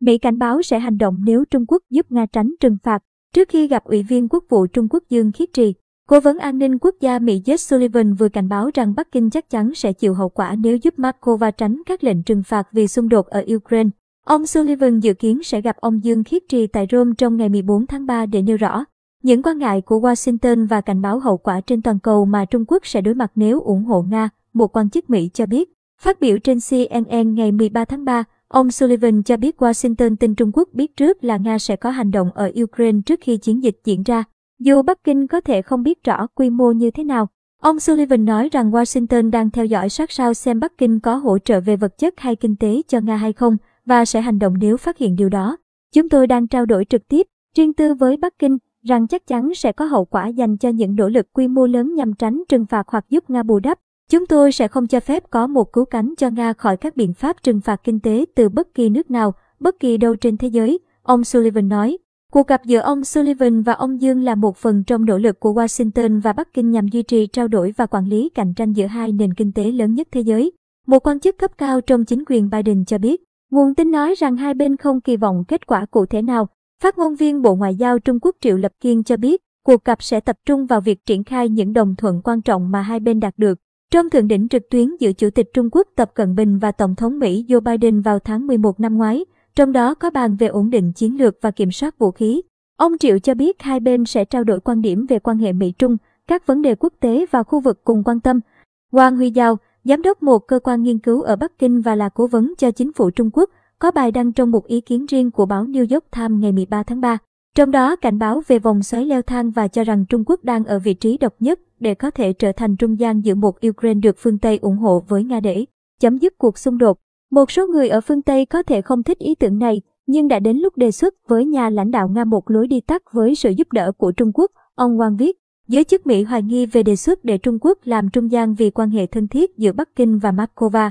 Mỹ cảnh báo sẽ hành động nếu Trung Quốc giúp Nga tránh trừng phạt. Trước khi gặp Ủy viên Quốc vụ Trung Quốc Dương Khiết Trì, Cố vấn an ninh quốc gia Mỹ Jake Sullivan vừa cảnh báo rằng Bắc Kinh chắc chắn sẽ chịu hậu quả nếu giúp Moscow tránh các lệnh trừng phạt vì xung đột ở Ukraine. Ông Sullivan dự kiến sẽ gặp ông Dương Khiết Trì tại Rome trong ngày 14 tháng 3 để nêu rõ những quan ngại của Washington và cảnh báo hậu quả trên toàn cầu mà Trung Quốc sẽ đối mặt nếu ủng hộ Nga, một quan chức Mỹ cho biết. Phát biểu trên CNN ngày 13 tháng 3, ông Sullivan cho biết Washington tin Trung Quốc biết trước là Nga sẽ có hành động ở Ukraine trước khi chiến dịch diễn ra. Dù Bắc Kinh có thể không biết rõ quy mô như thế nào, ông Sullivan nói rằng Washington đang theo dõi sát sao xem Bắc Kinh có hỗ trợ về vật chất hay kinh tế cho Nga hay không và sẽ hành động nếu phát hiện điều đó. Chúng tôi đang trao đổi trực tiếp, riêng tư với Bắc Kinh, rằng chắc chắn sẽ có hậu quả dành cho những nỗ lực quy mô lớn nhằm tránh trừng phạt hoặc giúp Nga bù đắp. Chúng tôi sẽ không cho phép có một cứu cánh cho Nga khỏi các biện pháp trừng phạt kinh tế từ bất kỳ nước nào, bất kỳ đâu trên thế giới, ông Sullivan nói. Cuộc gặp giữa ông Sullivan và ông Dương là một phần trong nỗ lực của Washington và Bắc Kinh nhằm duy trì trao đổi và quản lý cạnh tranh giữa hai nền kinh tế lớn nhất thế giới. Một quan chức cấp cao trong chính quyền Biden cho biết, nguồn tin nói rằng hai bên không kỳ vọng kết quả cụ thể nào. Phát ngôn viên Bộ Ngoại giao Trung Quốc Triệu Lập Kiên cho biết, cuộc gặp sẽ tập trung vào việc triển khai những đồng thuận quan trọng mà hai bên đạt được. Trong thượng đỉnh trực tuyến giữa Chủ tịch Trung Quốc Tập Cận Bình và Tổng thống Mỹ Joe Biden vào tháng 11 năm ngoái, trong đó có bàn về ổn định chiến lược và kiểm soát vũ khí. Ông Triệu cho biết hai bên sẽ trao đổi quan điểm về quan hệ Mỹ-Trung, các vấn đề quốc tế và khu vực cùng quan tâm. Wang Huy Giao, giám đốc một cơ quan nghiên cứu ở Bắc Kinh và là cố vấn cho chính phủ Trung Quốc, có bài đăng trong một ý kiến riêng của báo New York Times ngày 13 tháng 3. Trong đó cảnh báo về vòng xoáy leo thang và cho rằng Trung Quốc đang ở vị trí độc nhất để có thể trở thành trung gian giữa một Ukraine được phương Tây ủng hộ với Nga để chấm dứt cuộc xung đột. Một số người ở phương Tây có thể không thích ý tưởng này, nhưng đã đến lúc đề xuất với nhà lãnh đạo Nga một lối đi tắt với sự giúp đỡ của Trung Quốc, ông Wang viết. Giới chức Mỹ hoài nghi về đề xuất để Trung Quốc làm trung gian vì quan hệ thân thiết giữa Bắc Kinh và Moscow.